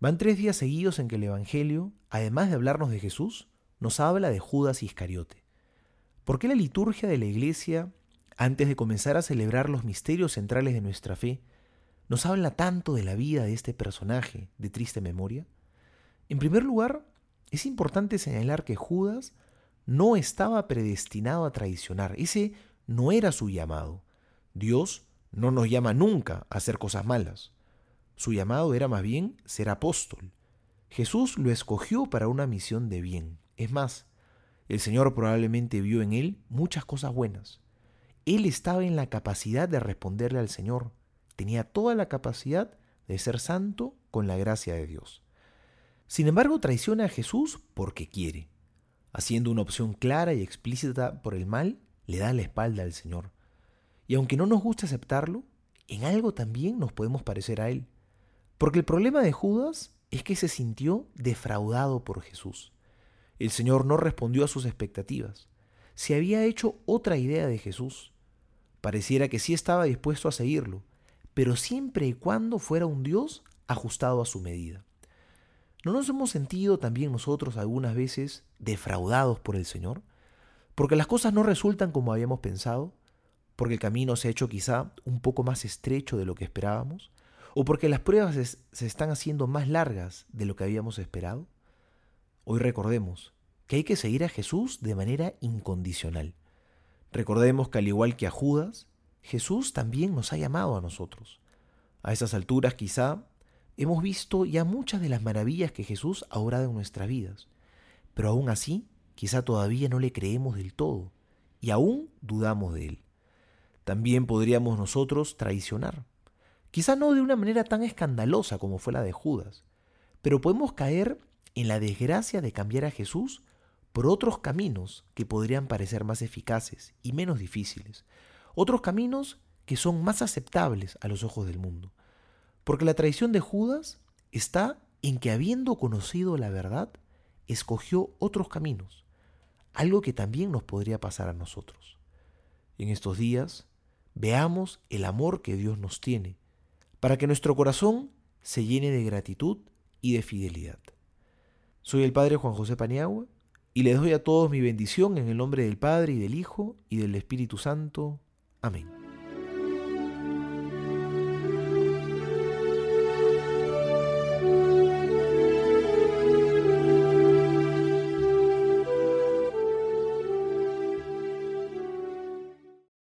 Van tres días seguidos en que el Evangelio, además de hablarnos de Jesús, nos habla de Judas Iscariote. ¿Por qué la liturgia de la Iglesia, antes de comenzar a celebrar los misterios centrales de nuestra fe, nos habla tanto de la vida de este personaje de triste memoria? En primer lugar, es importante señalar que Judas no estaba predestinado a traicionar, ese no era su llamado. Dios no nos llama nunca a hacer cosas malas. Su llamado era más bien ser apóstol. Jesús lo escogió para una misión de bien. Es más, el Señor probablemente vio en él muchas cosas buenas. Él estaba en la capacidad de responderle al Señor. Tenía toda la capacidad de ser santo con la gracia de Dios. Sin embargo, traiciona a Jesús porque quiere. Haciendo una opción clara y explícita por el mal, le da la espalda al Señor. Y aunque no nos guste aceptarlo, en algo también nos podemos parecer a Él. Porque el problema de Judas es que se sintió defraudado por Jesús. El Señor no respondió a sus expectativas. Se había hecho otra idea de Jesús. Pareciera que sí estaba dispuesto a seguirlo, pero siempre y cuando fuera un Dios ajustado a su medida. ¿No nos hemos sentido también nosotros algunas veces defraudados por el Señor? Porque las cosas no resultan como habíamos pensado, porque el camino se ha hecho quizá un poco más estrecho de lo que esperábamos, o porque las pruebas se están haciendo más largas de lo que habíamos esperado. Hoy recordemos que hay que seguir a Jesús de manera incondicional. Recordemos que al igual que a Judas, Jesús también nos ha llamado a nosotros. A esas alturas quizá hemos visto ya muchas de las maravillas que Jesús ha obrado en nuestras vidas, pero aún así quizá todavía no le creemos del todo y aún dudamos de él también podríamos nosotros traicionar. Quizá no de una manera tan escandalosa como fue la de Judas, pero podemos caer en la desgracia de cambiar a Jesús por otros caminos que podrían parecer más eficaces y menos difíciles, otros caminos que son más aceptables a los ojos del mundo. Porque la traición de Judas está en que habiendo conocido la verdad, escogió otros caminos, algo que también nos podría pasar a nosotros. En estos días veamos el amor que Dios nos tiene, para que nuestro corazón se llene de gratitud y de fidelidad. Soy el Padre Juan José Paniagua y les doy a todos mi bendición en el nombre del Padre y del Hijo y del Espíritu Santo. Amén.